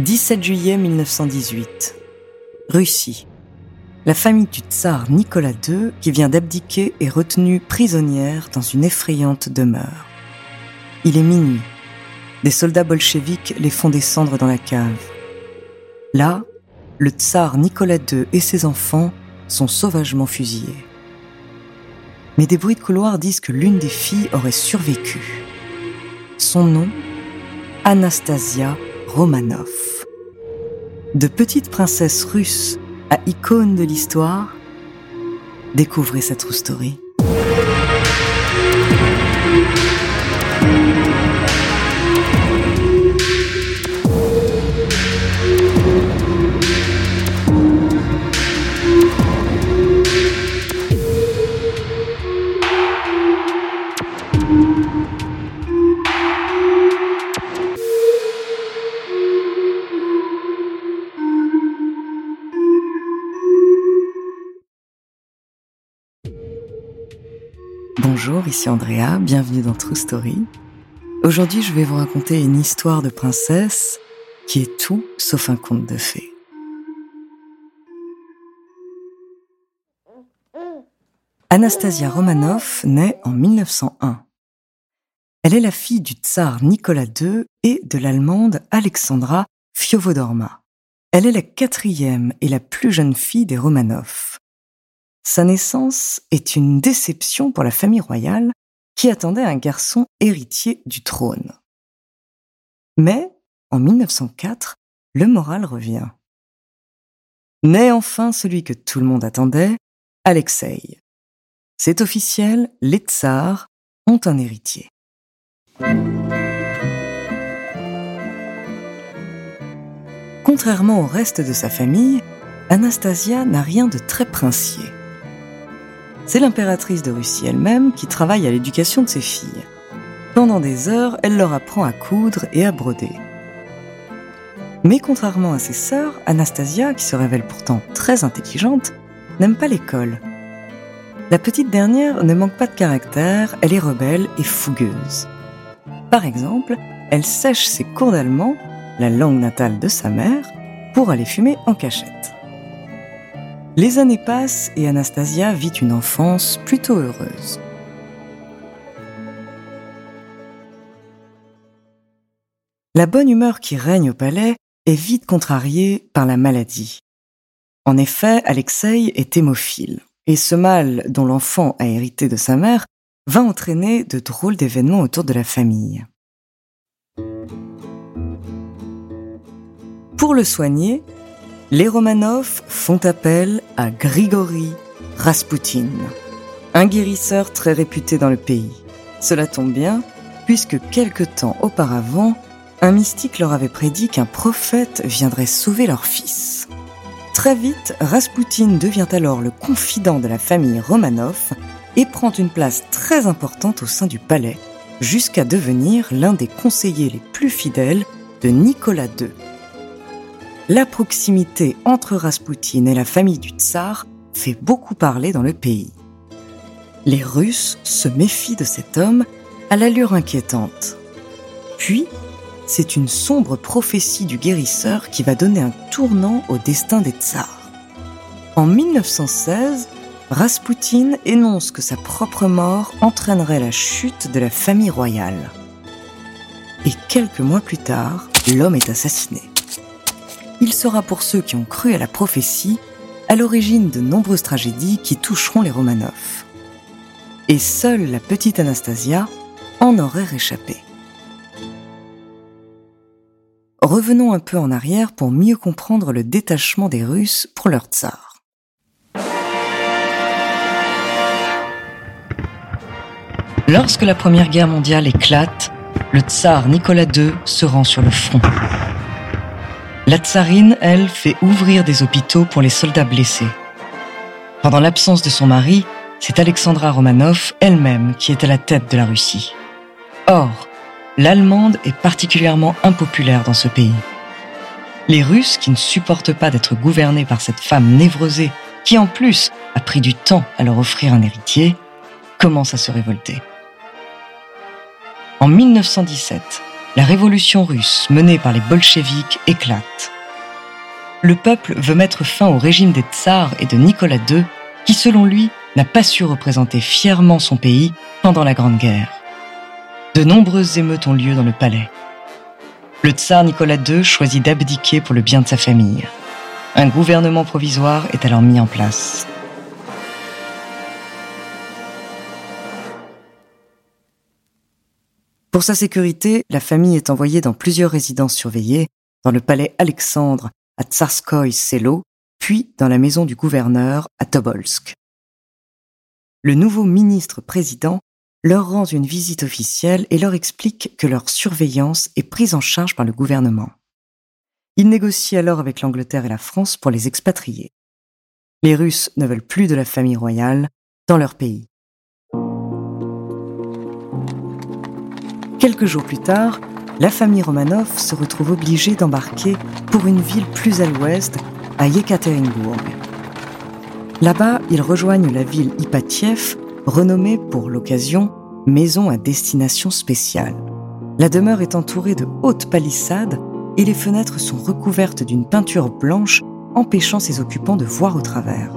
17 juillet 1918. Russie. La famille du tsar Nicolas II, qui vient d'abdiquer, est retenue prisonnière dans une effrayante demeure. Il est minuit. Des soldats bolcheviques les font descendre dans la cave. Là, le tsar Nicolas II et ses enfants sont sauvagement fusillés. Mais des bruits de couloir disent que l'une des filles aurait survécu. Son nom Anastasia Romanov. De petite princesse russe à icône de l'histoire, découvrez sa true story. Bonjour, ici Andrea, bienvenue dans True Story. Aujourd'hui, je vais vous raconter une histoire de princesse qui est tout sauf un conte de fées. Anastasia Romanov naît en 1901. Elle est la fille du tsar Nicolas II et de l'allemande Alexandra Fiovodorma. Elle est la quatrième et la plus jeune fille des Romanov. Sa naissance est une déception pour la famille royale qui attendait un garçon héritier du trône. Mais, en 1904, le moral revient. Naît enfin celui que tout le monde attendait, Alexei. C'est officiel, les tsars ont un héritier. Contrairement au reste de sa famille, Anastasia n'a rien de très princier. C'est l'impératrice de Russie elle-même qui travaille à l'éducation de ses filles. Pendant des heures, elle leur apprend à coudre et à broder. Mais contrairement à ses sœurs, Anastasia, qui se révèle pourtant très intelligente, n'aime pas l'école. La petite dernière ne manque pas de caractère, elle est rebelle et fougueuse. Par exemple, elle sèche ses cours d'allemand, la langue natale de sa mère, pour aller fumer en cachette. Les années passent et Anastasia vit une enfance plutôt heureuse. La bonne humeur qui règne au palais est vite contrariée par la maladie. En effet, Alexei est hémophile, et ce mal dont l'enfant a hérité de sa mère va entraîner de drôles d'événements autour de la famille. Pour le soigner, les Romanov font appel à Grigory Rasputin, un guérisseur très réputé dans le pays. Cela tombe bien, puisque quelque temps auparavant, un mystique leur avait prédit qu'un prophète viendrait sauver leur fils. Très vite, Rasputin devient alors le confident de la famille Romanov et prend une place très importante au sein du palais, jusqu'à devenir l'un des conseillers les plus fidèles de Nicolas II la proximité entre Raspoutine et la famille du tsar fait beaucoup parler dans le pays. Les Russes se méfient de cet homme à l'allure inquiétante. Puis, c'est une sombre prophétie du guérisseur qui va donner un tournant au destin des tsars. En 1916, Raspoutine énonce que sa propre mort entraînerait la chute de la famille royale. Et quelques mois plus tard, l'homme est assassiné. Il sera pour ceux qui ont cru à la prophétie à l'origine de nombreuses tragédies qui toucheront les Romanov. Et seule la petite Anastasia en aurait réchappé. Revenons un peu en arrière pour mieux comprendre le détachement des Russes pour leur tsar. Lorsque la Première Guerre mondiale éclate, le tsar Nicolas II se rend sur le front. La tsarine, elle, fait ouvrir des hôpitaux pour les soldats blessés. Pendant l'absence de son mari, c'est Alexandra Romanov elle-même qui est à la tête de la Russie. Or, l'Allemande est particulièrement impopulaire dans ce pays. Les Russes, qui ne supportent pas d'être gouvernés par cette femme névrosée, qui en plus a pris du temps à leur offrir un héritier, commencent à se révolter. En 1917, la révolution russe menée par les bolcheviks éclate. Le peuple veut mettre fin au régime des tsars et de Nicolas II, qui selon lui n'a pas su représenter fièrement son pays pendant la Grande Guerre. De nombreuses émeutes ont lieu dans le palais. Le tsar Nicolas II choisit d'abdiquer pour le bien de sa famille. Un gouvernement provisoire est alors mis en place. Pour sa sécurité, la famille est envoyée dans plusieurs résidences surveillées, dans le palais Alexandre à Tsarskoye Selo, puis dans la maison du gouverneur à Tobolsk. Le nouveau ministre-président leur rend une visite officielle et leur explique que leur surveillance est prise en charge par le gouvernement. Il négocie alors avec l'Angleterre et la France pour les expatrier. Les Russes ne veulent plus de la famille royale dans leur pays. Quelques jours plus tard, la famille Romanov se retrouve obligée d'embarquer pour une ville plus à l'ouest, à Yekaterinbourg. Là-bas, ils rejoignent la ville Ipatiev, renommée pour l'occasion maison à destination spéciale. La demeure est entourée de hautes palissades et les fenêtres sont recouvertes d'une peinture blanche empêchant ses occupants de voir au travers.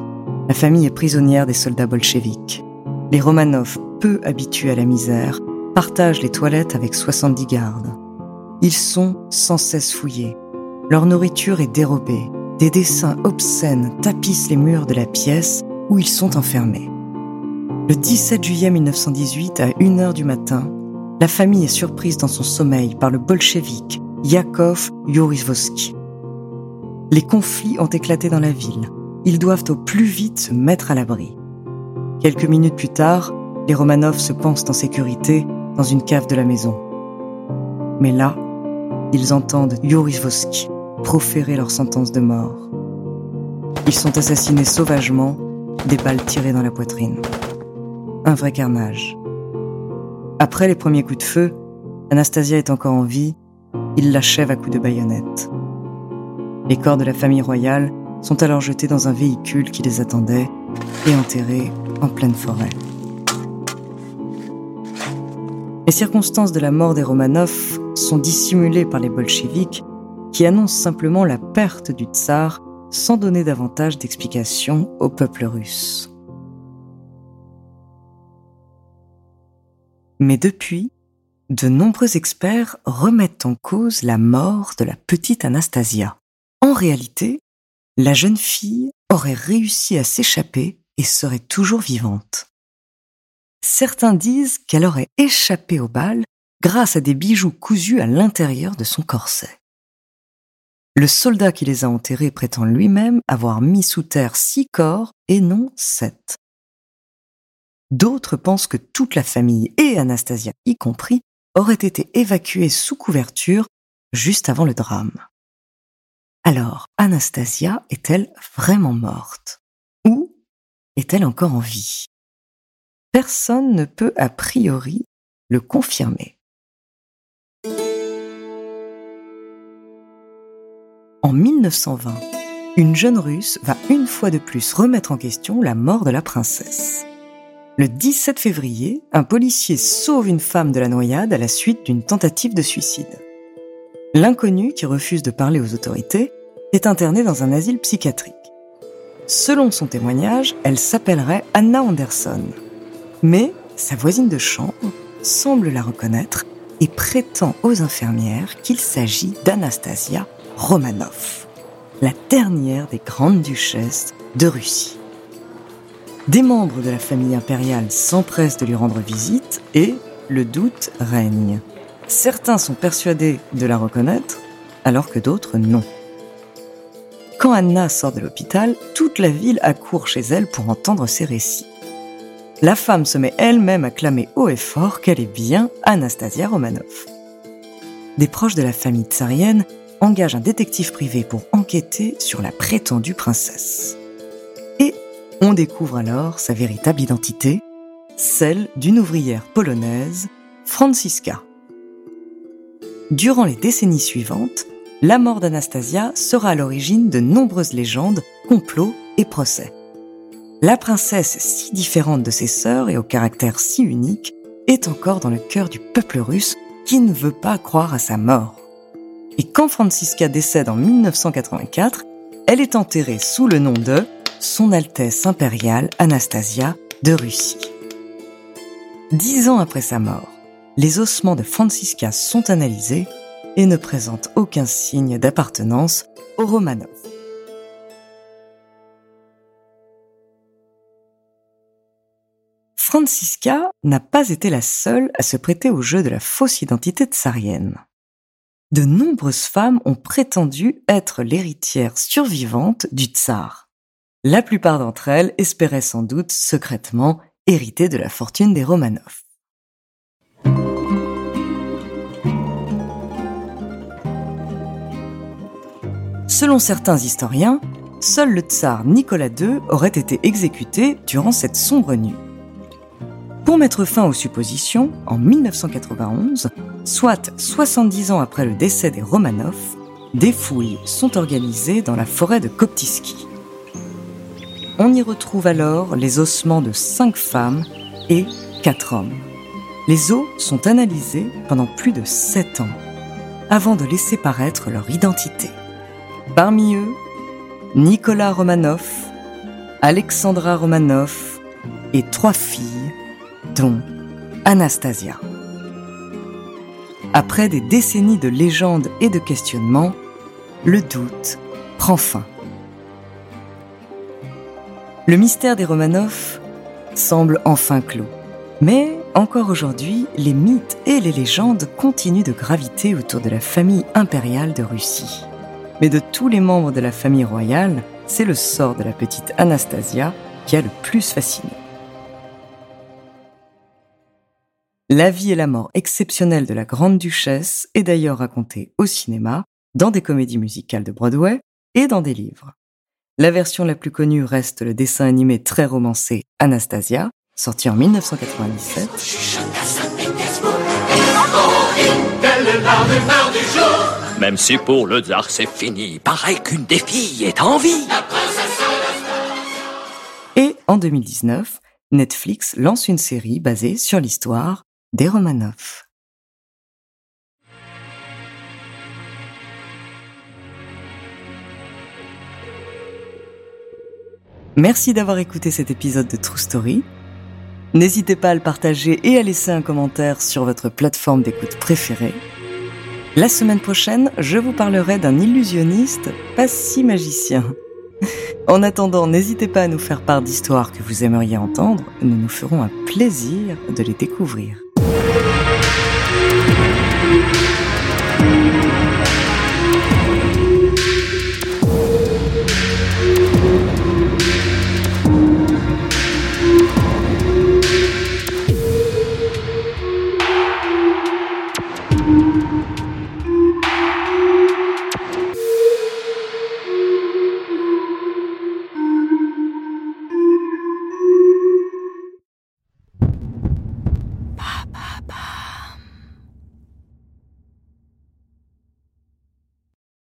La famille est prisonnière des soldats bolcheviques. Les Romanov, peu habitués à la misère, partagent les toilettes avec 70 gardes. Ils sont sans cesse fouillés. Leur nourriture est dérobée. Des dessins obscènes tapissent les murs de la pièce où ils sont enfermés. Le 17 juillet 1918, à 1h du matin, la famille est surprise dans son sommeil par le bolchevique Yakov Yorisvosky. Les conflits ont éclaté dans la ville. Ils doivent au plus vite se mettre à l'abri. Quelques minutes plus tard, les Romanov se pensent en sécurité dans une cave de la maison. Mais là, ils entendent Yorisvosky proférer leur sentence de mort. Ils sont assassinés sauvagement, des balles tirées dans la poitrine. Un vrai carnage. Après les premiers coups de feu, Anastasia est encore en vie, ils l'achèvent à coups de baïonnette. Les corps de la famille royale sont alors jetés dans un véhicule qui les attendait et enterrés en pleine forêt. Les circonstances de la mort des Romanov sont dissimulées par les bolcheviks qui annoncent simplement la perte du tsar sans donner davantage d'explications au peuple russe. Mais depuis, de nombreux experts remettent en cause la mort de la petite Anastasia. En réalité, la jeune fille aurait réussi à s'échapper et serait toujours vivante. Certains disent qu'elle aurait échappé au bal grâce à des bijoux cousus à l'intérieur de son corset. Le soldat qui les a enterrés prétend lui-même avoir mis sous terre six corps et non sept. D'autres pensent que toute la famille, et Anastasia y compris, auraient été évacués sous couverture juste avant le drame. Alors, Anastasia est-elle vraiment morte? Ou est-elle encore en vie? Personne ne peut a priori le confirmer. En 1920, une jeune russe va une fois de plus remettre en question la mort de la princesse. Le 17 février, un policier sauve une femme de la noyade à la suite d'une tentative de suicide. L'inconnu, qui refuse de parler aux autorités, est interné dans un asile psychiatrique. Selon son témoignage, elle s'appellerait Anna Anderson. Mais sa voisine de chambre semble la reconnaître et prétend aux infirmières qu'il s'agit d'Anastasia Romanov, la dernière des grandes duchesses de Russie. Des membres de la famille impériale s'empressent de lui rendre visite et le doute règne. Certains sont persuadés de la reconnaître, alors que d'autres non. Quand Anna sort de l'hôpital, toute la ville accourt chez elle pour entendre ses récits. La femme se met elle-même à clamer haut et fort qu'elle est bien Anastasia Romanov. Des proches de la famille tsarienne engagent un détective privé pour enquêter sur la prétendue princesse. Et on découvre alors sa véritable identité, celle d'une ouvrière polonaise, Franciska. Durant les décennies suivantes, la mort d'Anastasia sera à l'origine de nombreuses légendes, complots et procès. La princesse si différente de ses sœurs et au caractère si unique est encore dans le cœur du peuple russe qui ne veut pas croire à sa mort. Et quand Francisca décède en 1984, elle est enterrée sous le nom de Son Altesse impériale Anastasia de Russie. Dix ans après sa mort, les ossements de Francisca sont analysés et ne présente aucun signe d'appartenance aux Romanov. Francisca n'a pas été la seule à se prêter au jeu de la fausse identité tsarienne. De nombreuses femmes ont prétendu être l'héritière survivante du tsar. La plupart d'entre elles espéraient sans doute secrètement hériter de la fortune des Romanov. Selon certains historiens, seul le tsar Nicolas II aurait été exécuté durant cette sombre nuit. Pour mettre fin aux suppositions, en 1991, soit 70 ans après le décès des Romanov, des fouilles sont organisées dans la forêt de Koptiski. On y retrouve alors les ossements de cinq femmes et quatre hommes. Les os sont analysés pendant plus de sept ans, avant de laisser paraître leur identité. Parmi eux, Nicolas Romanov, Alexandra Romanov et trois filles, dont Anastasia. Après des décennies de légendes et de questionnements, le doute prend fin. Le mystère des Romanov semble enfin clos. Mais encore aujourd'hui, les mythes et les légendes continuent de graviter autour de la famille impériale de Russie. Mais de tous les membres de la famille royale, c'est le sort de la petite Anastasia qui a le plus fasciné. La vie et la mort exceptionnelle de la grande duchesse est d'ailleurs racontée au cinéma, dans des comédies musicales de Broadway et dans des livres. La version la plus connue reste le dessin animé très romancé Anastasia, sorti en 1997. Même si pour le tsar c'est fini, pareil qu'une des filles est en vie. Et en 2019, Netflix lance une série basée sur l'histoire des Romanov. Merci d'avoir écouté cet épisode de True Story. N'hésitez pas à le partager et à laisser un commentaire sur votre plateforme d'écoute préférée. La semaine prochaine, je vous parlerai d'un illusionniste pas si magicien. En attendant, n'hésitez pas à nous faire part d'histoires que vous aimeriez entendre, nous nous ferons un plaisir de les découvrir.